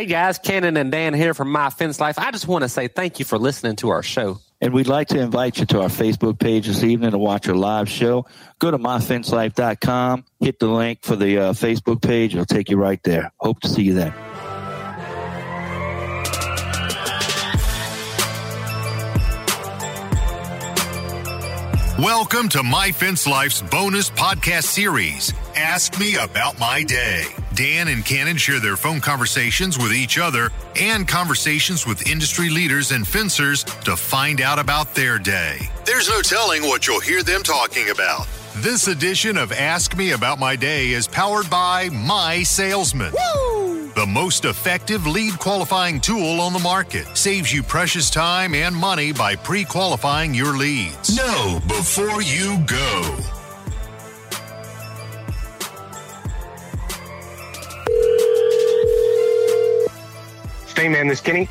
Hey guys, Cannon and Dan here from My Fence Life. I just want to say thank you for listening to our show. And we'd like to invite you to our Facebook page this evening to watch our live show. Go to myfencelife.com, hit the link for the uh, Facebook page. It'll take you right there. Hope to see you there. Welcome to My Fence Life's bonus podcast series, Ask Me About My Day. Dan and Cannon share their phone conversations with each other and conversations with industry leaders and fencers to find out about their day. There's no telling what you'll hear them talking about. This edition of Ask Me About My Day is powered by My Salesman. The most effective lead qualifying tool on the market saves you precious time and money by pre qualifying your leads. Know before you go. Stain Man, this Kenny.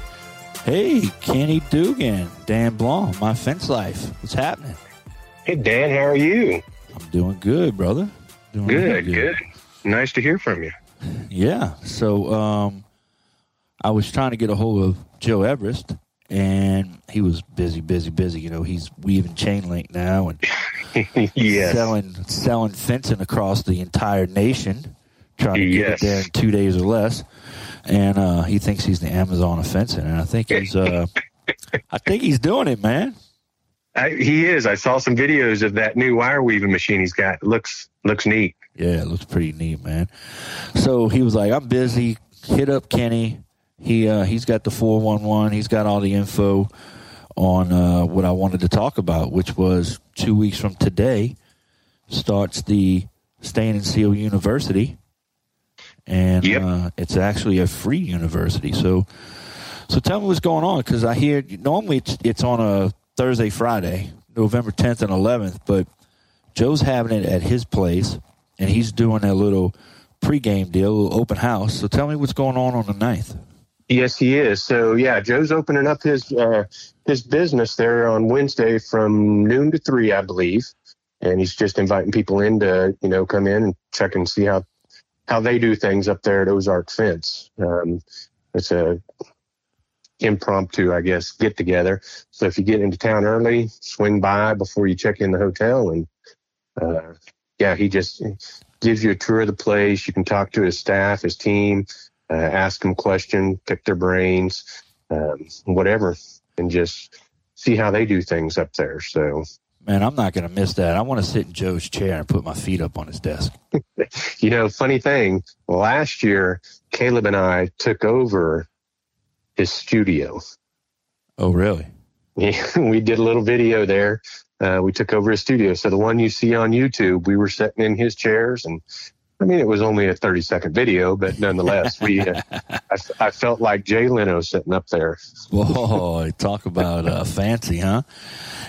Hey, Kenny Dugan, Dan Blanc, My Fence Life. What's happening? Hey, Dan, how are you? I'm doing good, brother. Doing Good, good. Nice to hear from you. Yeah. So um, I was trying to get a hold of Joe Everest, and he was busy, busy, busy. You know, he's weaving chain link now and yes. selling selling fencing across the entire nation, trying to get it there in two days or less. And uh, he thinks he's the Amazon of fencing, and I think he's uh, I think he's doing it, man. I, he is. I saw some videos of that new wire weaving machine he's got. It looks looks neat. Yeah, it looks pretty neat, man. So he was like, "I'm busy. Hit up Kenny. He uh, he's got the four one one. He's got all the info on uh, what I wanted to talk about, which was two weeks from today starts the Stain and Seal University, and Yep. uh, it's actually a free university. So, so tell me what's going on because I hear normally it's, it's on a Thursday, Friday, November 10th and 11th, but Joe's having it at his place, and he's doing a little pregame deal, a little open house. So tell me what's going on on the 9th. Yes, he is. So yeah, Joe's opening up his uh, his business there on Wednesday from noon to three, I believe, and he's just inviting people in to you know come in and check and see how how they do things up there at Ozark Fence. Um, it's a impromptu, I guess, get together. So if you get into town early, swing by before you check in the hotel, and uh, yeah, he just gives you a tour of the place. You can talk to his staff, his team, uh, ask them questions, pick their brains, um, whatever, and just see how they do things up there. So, Man, I'm not going to miss that. I want to sit in Joe's chair and put my feet up on his desk. you know, funny thing, last year, Caleb and I took over his studio. Oh, really? we did a little video there. Uh, we took over his studio. So the one you see on YouTube, we were sitting in his chairs and I mean, it was only a 30 second video, but nonetheless, we, uh, I, I felt like Jay Leno sitting up there. Whoa, talk about uh, fancy, huh?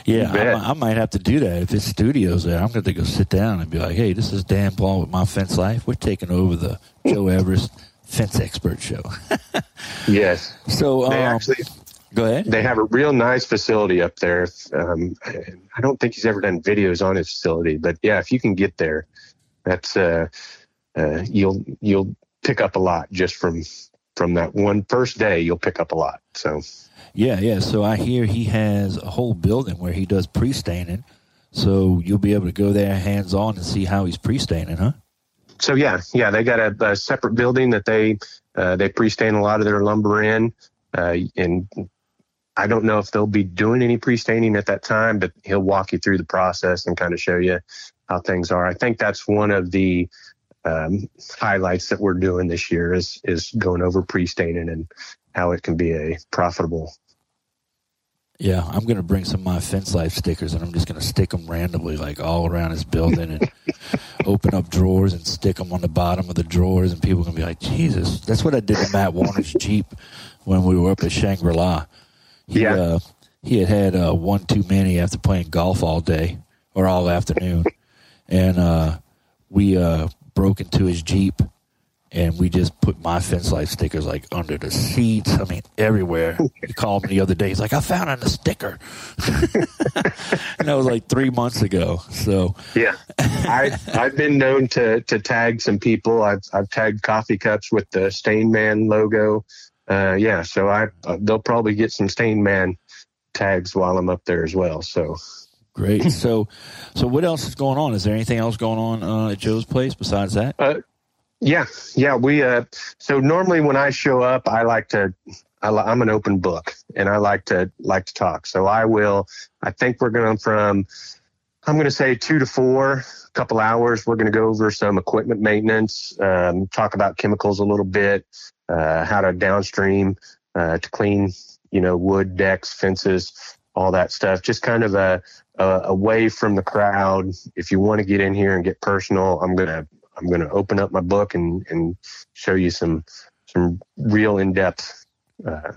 Yeah, I, I might have to do that. If his studio's there, I'm going to go sit down and be like, hey, this is Dan Paul with My Fence Life. We're taking over the Joe Everest Fence Expert Show. Yes. so, um, They actually, go ahead. they have a real nice facility up there. Um, I don't think he's ever done videos on his facility, but yeah, if you can get there, that's uh, uh, you'll you'll pick up a lot just from from that one first day. You'll pick up a lot. So Yeah, yeah. So I hear he has a whole building where he does pre staining. So you'll be able to go there hands on and see how he's pre staining, huh? so yeah, yeah, they got a, a separate building that they uh, they pre-stain a lot of their lumber in, uh, and I don't know if they'll be doing any pre-staining at that time, but he'll walk you through the process and kind of show you how things are. I think that's one of the um, highlights that we're doing this year is is going over pre-staining and how it can be a profitable. Yeah, I'm going to bring some of my Fence Life stickers and I'm just going to stick them randomly, like all around his building, and open up drawers and stick them on the bottom of the drawers. And people are going to be like, Jesus. That's what I did to Matt Warner's Jeep when we were up at Shangri La. He, Yeah. uh, he had had uh, one too many after playing golf all day or all afternoon. and uh, we uh, broke into his Jeep and we just put my fence life stickers like under the seats. I mean, everywhere. He called me the other day. He's like, "I found a sticker," and that was like three months ago. So yeah, I I've been known to to tag some people. I've I've tagged coffee cups with the Stain Man logo. Uh, yeah, so I uh, they'll probably get some Stain Man tags while I'm up there as well. So great. So so what else is going on? Is there anything else going on uh, at Joe's place besides that? Uh, yeah, yeah. We uh, so normally when I show up, I like to. I, am an open book, and I like to like to talk. So I will. I think we're going from. I'm going to say two to four, a couple hours. We're going to go over some equipment maintenance, um, talk about chemicals a little bit, uh, how to downstream uh, to clean, you know, wood decks, fences, all that stuff. Just kind of a, a away from the crowd. If you want to get in here and get personal, I'm gonna I'm going to open up my book and, and show you some some real in depth uh,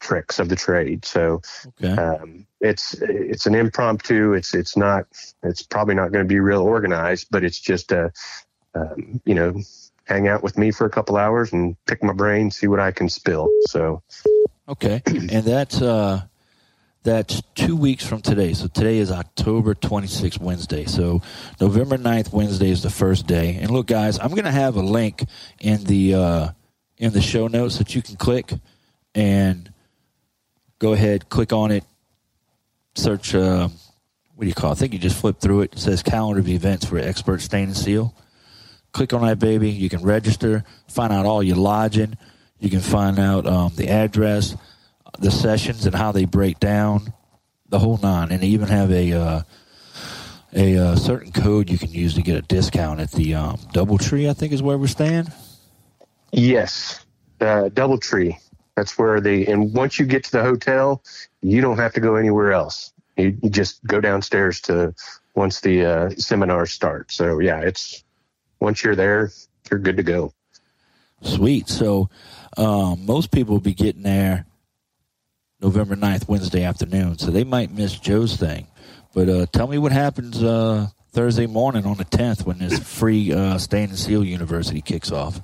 tricks of the trade. So okay. um, it's it's an impromptu. It's it's not. It's probably not going to be real organized, but it's just a um, you know hang out with me for a couple hours and pick my brain, see what I can spill. So okay, and that's uh that's two weeks from today. So today is October 26th, Wednesday. So November 9th, Wednesday is the first day. And look, guys, I'm going to have a link in the uh, in the show notes that you can click and go ahead, click on it, search. Uh, what do you call? it? I think you just flip through it. It says calendar of events for expert stain and seal. Click on that baby. You can register, find out all your lodging. You can find out um, the address the sessions and how they break down, the whole nine, and they even have a uh, a uh, certain code you can use to get a discount at the um, DoubleTree. I think is where we're staying. Yes, uh, DoubleTree. That's where they. And once you get to the hotel, you don't have to go anywhere else. You, you just go downstairs to once the uh, seminars start. So yeah, it's once you're there, you're good to go. Sweet. So um, most people will be getting there November 9th, Wednesday afternoon. So they might miss Joe's thing. But uh, tell me what happens uh, Thursday morning on the 10th when this free uh, Stain and Seal University kicks off.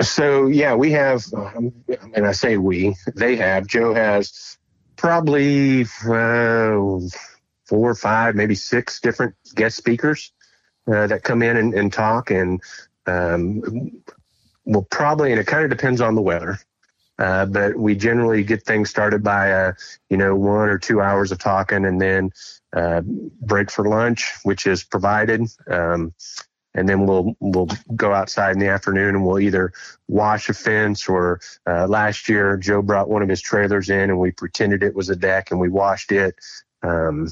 So, yeah, we have, um, and I say we, they have, Joe has probably uh, four or five, maybe six different guest speakers uh, that come in and, and talk. And um, well, probably, and it kind of depends on the weather. Uh, but we generally get things started by, uh, you know, one or two hours of talking and then uh, break for lunch, which is provided. Um, and then we'll we'll go outside in the afternoon and we'll either wash a fence or uh, last year Joe brought one of his trailers in and we pretended it was a deck and we washed it. Um,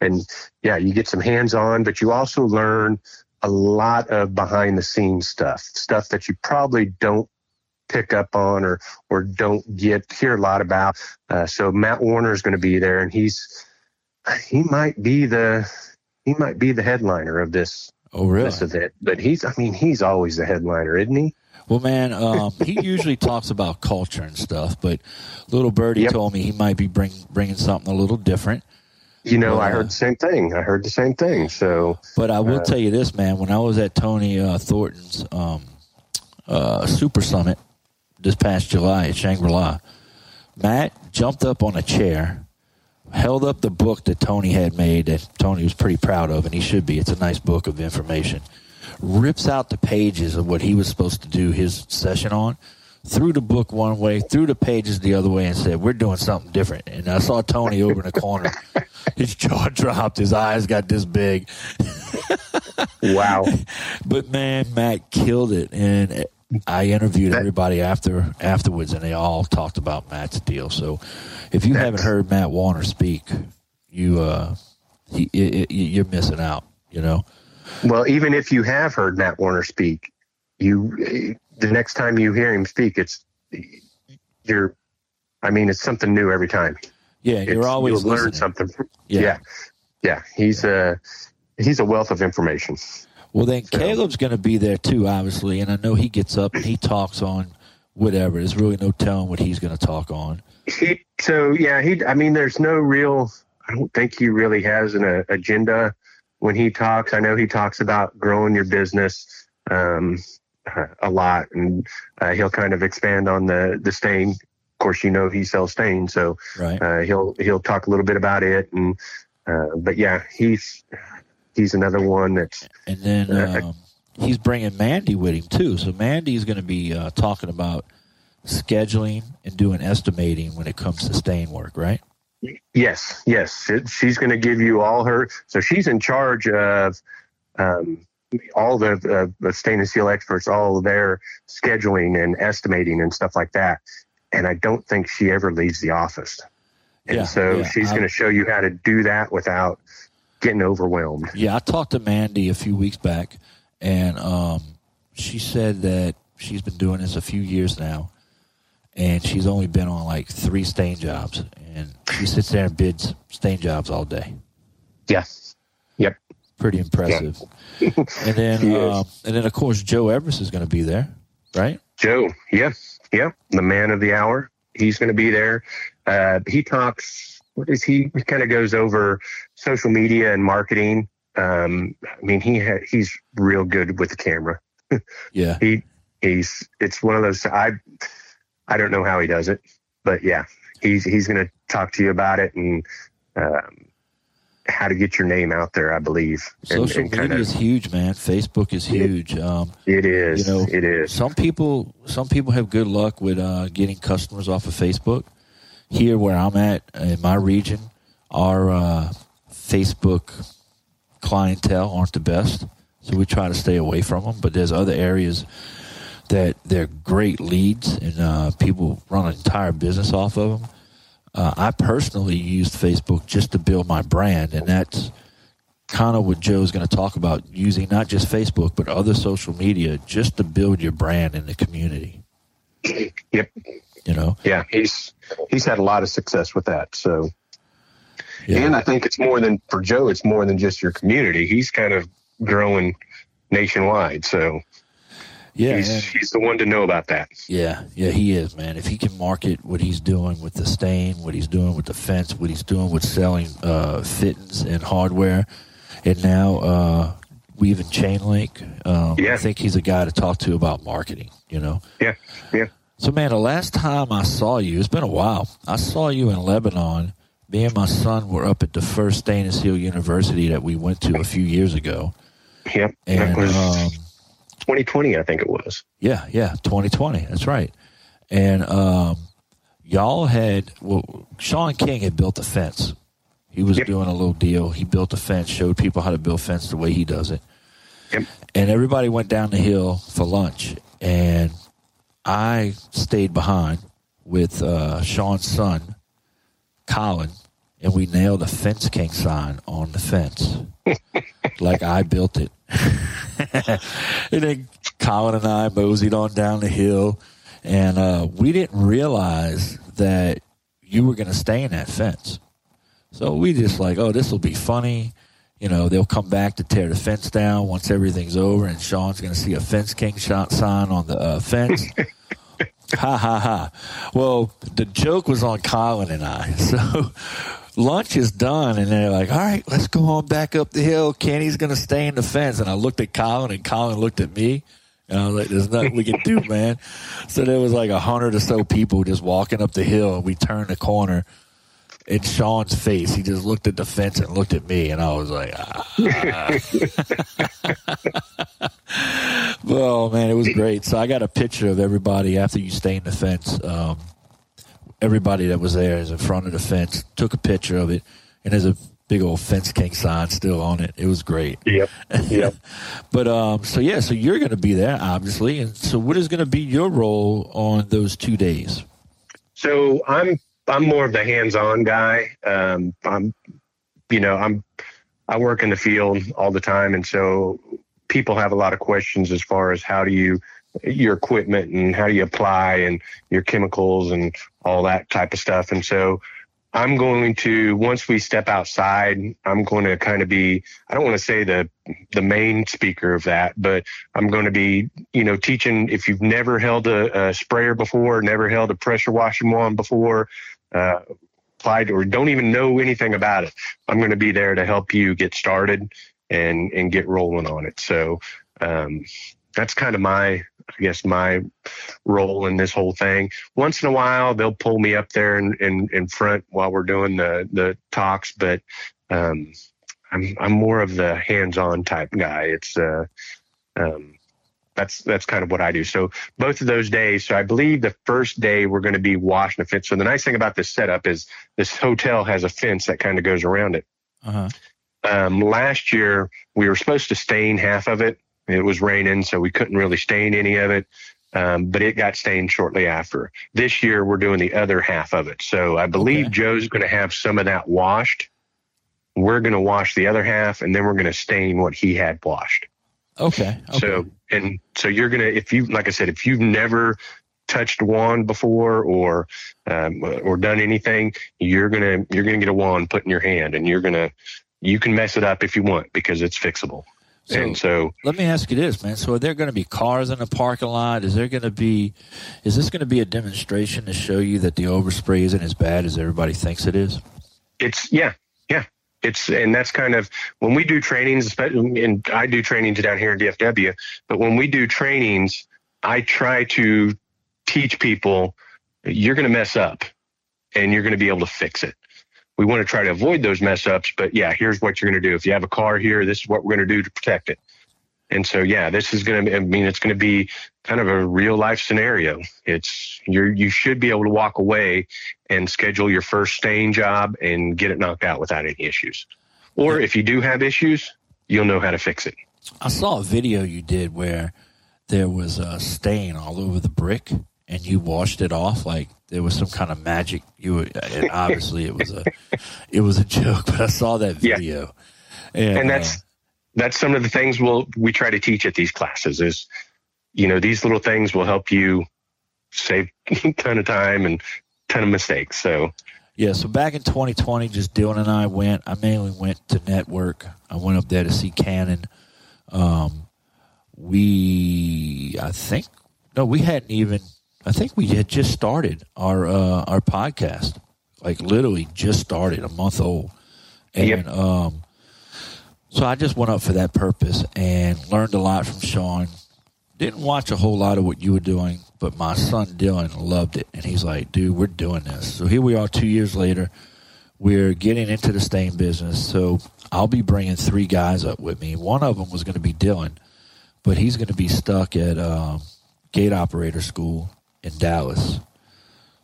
and yeah, you get some hands on, but you also learn a lot of behind the scenes stuff, stuff that you probably don't pick up on or or don't get hear a lot about. Uh, so Matt Warner is going to be there, and he's he might be the he might be the headliner of this. Oh, really? This event, but he's I mean he's always the headliner, isn't he? Well, man, um, he usually talks about culture and stuff, but little birdie yep. told me he might be bring, bringing something a little different. You know, I heard the same thing. I heard the same thing. So, but I will uh, tell you this, man. When I was at Tony uh, Thornton's um, uh, Super Summit, this past July at Shangri La. Matt jumped up on a chair, held up the book that Tony had made that Tony was pretty proud of, and he should be. It's a nice book of information. Rips out the pages of what he was supposed to do his session on, threw the book one way, threw the pages the other way, and said, We're doing something different. And I saw Tony over in the corner. His jaw dropped, his eyes got this big. wow. But man, Matt killed it. And I interviewed everybody after afterwards, and they all talked about Matt's deal. So, if you haven't heard Matt Warner speak, you uh, he, you're missing out. You know. Well, even if you have heard Matt Warner speak, you the next time you hear him speak, it's you're. I mean, it's something new every time. Yeah, you're it's, always you'll learn something. Yeah. yeah, yeah. He's a he's a wealth of information. Well, then so. Caleb's going to be there too, obviously, and I know he gets up and he talks on whatever. There's really no telling what he's going to talk on. He, so yeah, he. I mean, there's no real. I don't think he really has an uh, agenda when he talks. I know he talks about growing your business. Um, uh, a lot, and uh, he'll kind of expand on the the stain. Of course, you know he sells stain, so Right. uh, he'll he'll talk a little bit about it. And uh, but yeah, he's he's another one that's And then Uh, um, he's bringing Mandy with him too. So Mandy's going to be uh, talking about scheduling and doing estimating when it comes to stain work, right? Yes, yes. It, she's going to give you all her. So she's in charge of um, all the, uh, the Stain and Seal experts, all their scheduling and estimating and stuff like that. And I don't think she ever leaves the office. And Yeah, so yeah, she's going to show you how to do that without getting overwhelmed. Yeah, I talked to Mandy a few weeks back, and um, she said that she's been doing this a few years now, and she's only been on like three stain jobs, and she sits there and bids stain jobs all day. Yes. Yep. Pretty impressive. and then, um, and then of course Joe Everest is going to be there, right? Joe, Yes. yeah, the man of the hour. He's going to be there. Uh, he talks. What is he? He kind of goes over social media and marketing. Um, I mean, he ha- he's real good with the camera. Yeah, He he's it's one of those. I I don't know how he does it, but yeah, he's he's going to talk to you about it and um, how to get your name out there. I believe. And- social and media kinda- is huge, man. Facebook is huge. Um, It is. you know, it is. Some people, some people have good luck with uh, getting customers off of Facebook. Here, where I'm at in my region, our uh, Facebook clientele aren't the best, so we try to stay away from them. But there's other areas that they're great leads, and uh, people run an entire business off of them. Uh, I personally used Facebook just to build my brand, and that's kind of what Joe's going to talk about using not just Facebook but other social media just to build your brand in the community. Yep. You know, Yeah, he's he's had a lot of success with that. So. yeah, And I think it's more than for Joe, it's more than just your community. He's kind of growing nationwide. So yeah, he's, and- he's the one to know about that. yeah, yeah. He is man. If he can market what he's doing with the stain, what he's doing with the fence, what he's doing with selling uh, fittings and hardware, and now uh, weaving chain link, um, I think he's a guy to talk to about marketing. You know. Yeah. Yeah. So, man, the last time I saw you, it's been a while. I saw you in Lebanon. Me and my son were up at the first Stain and Seal University that we went to a few years ago. Yep. And, that was um, 2020, I think it was. yeah, yeah, 2020. That's right. And um, y'all had, well, Sean King had built a fence. He was Yep. doing a little deal. He built a fence, showed people how to build fence the way he does it. Yep. and everybody went down the hill for lunch and i stayed behind with uh, sean's son colin and we nailed a fence king sign on the fence. Like i built it. And then colin and i moseyed on down the hill and uh, we didn't realize that you were going to stay in that fence. So we just like oh this will be funny you know, they'll come back to tear the fence down once everything's over, and Sean's going to see a fence king shot sign on the uh, fence. ha ha ha. Well, the joke was on Colin and I. So lunch is done, and they're like, all right, let's go on back up the hill. Kenny's going to stay in the fence. And I looked at Colin, and Colin looked at me. And I was like, there's nothing we can do, man. So there was like a hundred or so people just walking up the hill, and we turned the corner in Sean's face, he just looked at the fence and looked at me, and I was like, ah. "Oh man, it was great." So I got a picture of everybody after you stained the fence. Um, everybody that was there is in front of the fence. Took a picture of it, and there's a big old fence king sign still on it. It was great. Yep. Yep. But um, so yeah, so you're going to be there, obviously, and so what is going to be your role on those two days? so I'm I'm more of the hands-on guy. Um, I'm, you know, I'm I work in the field all the time, and so people have a lot of questions as far as how do you your equipment and how do you apply and your chemicals and all that type of stuff. And so I'm going to once we step outside, I'm going to kind of be I don't want to say the the main speaker of that, but I'm going to be you know teaching if you've never held a, a sprayer before, never held a pressure washing one before, uh, applied or don't even know anything about it. I'm going to be there to help you get started and and get rolling on it. So um, that's kind of my I guess my role in this whole thing. Once in a while, they'll pull me up there in in, in front while we're doing the the talks, but um, I'm I'm more of the hands-on type guy. It's uh, um, that's that's kind of what I do. So both of those days. So I believe the first day we're going to be washing the fence. So the nice thing about this setup is this hotel has a fence that kind of goes around it. Uh-huh. Um, last year we were supposed to stain half of it. It was raining, so we couldn't really stain any of it. Um, but it got stained shortly after. This year we're doing the other half of it. So I believe Okay. Joe's going to have some of that washed. We're going to wash the other half, and then we're going to stain what he had washed. Okay. okay. So and so you're gonna if you like I said if you've never touched a wand before or um, or done anything, you're gonna you're gonna get a wand put in your hand and you're gonna you can mess it up if you want because it's fixable. So- and so Let me ask you this, man. So, are there going to be cars in the parking lot? Is there going to be, is this going to be a demonstration to show you that the overspray isn't as bad as everybody thinks it is? it's yeah yeah it's and that's kind of when we do trainings especially and i do trainings down here in dfw but when we do trainings i try to teach people you're going to mess up and you're going to be able to fix it. We want to try to avoid those mess ups but yeah here's what you're going to do. If you have a car here this is what we're going to do to protect it and so yeah this is going to i mean it's going to be kind of a real life scenario it's you're you should be able to walk away and schedule your first stain job and get it knocked out without any issues. Or if you do have issues, you'll know how to fix it. I saw a video you did where there was a stain all over the brick and you washed it off like there was some kind of magic you were, and obviously it was a it was a joke but i saw that Yeah. video and, And that's uh, that's some of the things we'll we try to teach at these classes is you know these little things will help you save a ton of time and ton of mistakes. So Yeah, so back in 2020, just Dylan and I went. I mainly went to network. I went up there to see Cannon. Um, we, I think, no, we hadn't even. I think we had just started our uh, our podcast, like literally just started, a month old, and Yep. um, so I just went up for that purpose and learned a lot from Sean. Didn't watch a whole lot of what you were doing, but my son Dylan loved it, and he's like, "Dude, we're doing this." So here we are, two years later. We're getting into the stain business, so I'll be bringing three guys up with me. One of them was going to be Dylan, but he's going to be stuck at um, gate operator school in Dallas.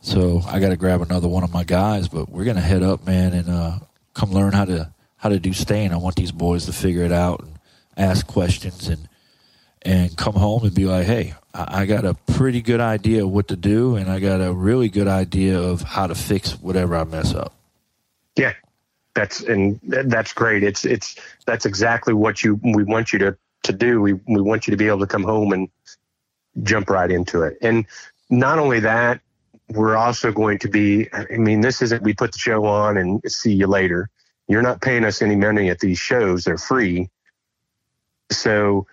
So I got to grab another one of my guys, but we're going to head up, man, and uh, come learn how to how to do stain. I want these boys to figure it out and ask questions and and come home and be like, hey, I, got a pretty good idea of what to do, and I got a really good idea of how to fix whatever I mess up. yeah, that's and that's great. It's it's that's exactly what you we want you to to do. We we want you to be able to come home and jump right into it. And not only that, we're also going to be. I mean, this isn't we put the show on and see you later. You're not paying us any money at these shows; they're free. So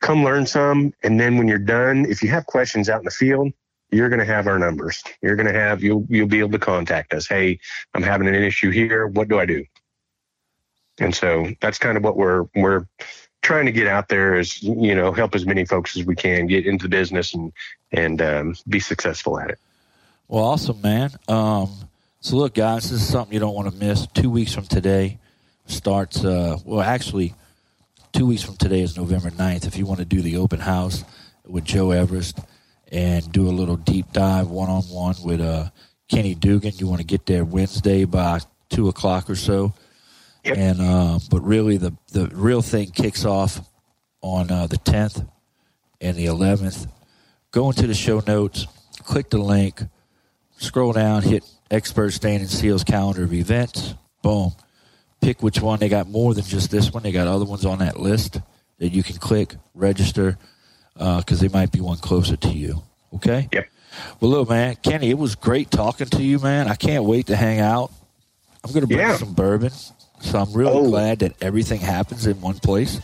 come learn some, and then when you're done, if you have questions out in the field, you're going to have our numbers. You're going to have you'll you'll be able to contact us. Hey, I'm having an issue here. What do I do? And so that's kind of what we're we're trying to get out there is you know help as many folks as we can get into the business and and um, be successful at it. Well, awesome, man. Um, so look, guys, this is something you don't want to miss. Two weeks from today starts. Uh, well, actually, two weeks from today is November 9th. If you want to do the open house with Joe Everest and do a little deep dive one on one with uh, Kenny Dugan, you want to get there Wednesday by two o'clock or so. Yep. And uh, but really, the the real thing kicks off on uh, the 10th and the 11th. Go into the show notes, click the link, scroll down, hit Expert Stain and Seal's calendar of events. Boom. Pick which one. They got more than just this one. They got other ones on that list that you can click, register, uh, because they might be one closer to you. Okay? Yep. Well, look, man, Kenny, it was great talking to you, man. I can't wait to hang out. I'm going to bring Yeah. some bourbon. So I'm really Oh. glad that everything happens in one place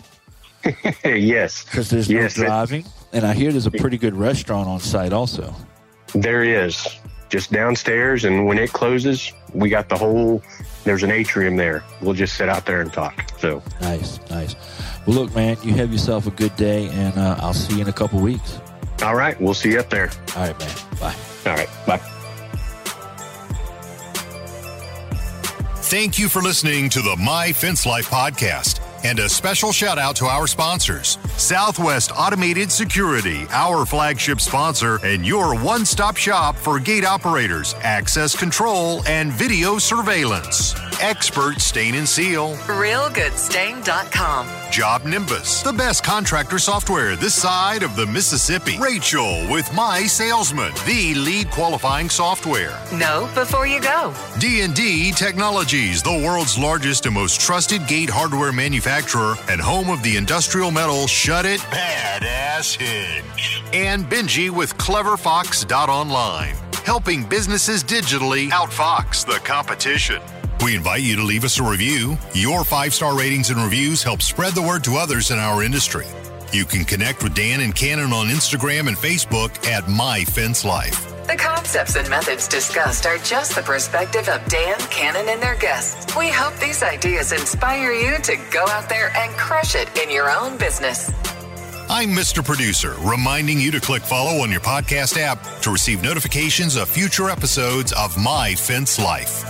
yes, because there's Yes, no it- driving. And I hear there's a pretty good restaurant on site also. there is. Just downstairs. And when it closes, we got the whole, there's an atrium there. We'll just sit out there and talk. So nice, nice. Well, look, man, you have yourself a good day, and uh, I'll see you in a couple weeks. All right. We'll see you up there. All right, man. Bye. All right. Bye. Thank you for listening to the My Fence Life podcast. And a special shout out to our sponsors Southwest Automated Security, our flagship sponsor, and your one stop shop for gate operators, access control, and video surveillance. Expert Stain and Seal. RealGoodStain.com. Job Nimbus, the best contractor software this side of the Mississippi. Rachel with My Salesman, the lead qualifying software. No, before you go. D&D Technologies, the world's largest and most trusted gate hardware manufacturer and home of the industrial metal Shut It Badass Hinge. And Benji with CleverFox.online, helping businesses digitally outfox the competition. We invite you to leave us a review. Your five star ratings and reviews help spread the word to others in our industry. You can connect with Dan and Cannon on Instagram and Facebook at My Fence Life. The concepts and methods discussed are just the perspective of Dan, Cannon, and their guests. We hope these ideas inspire you to go out there and crush it in your own business. I'm Mr. Producer, reminding you to click follow on your podcast app to receive notifications of future episodes of My Fence Life.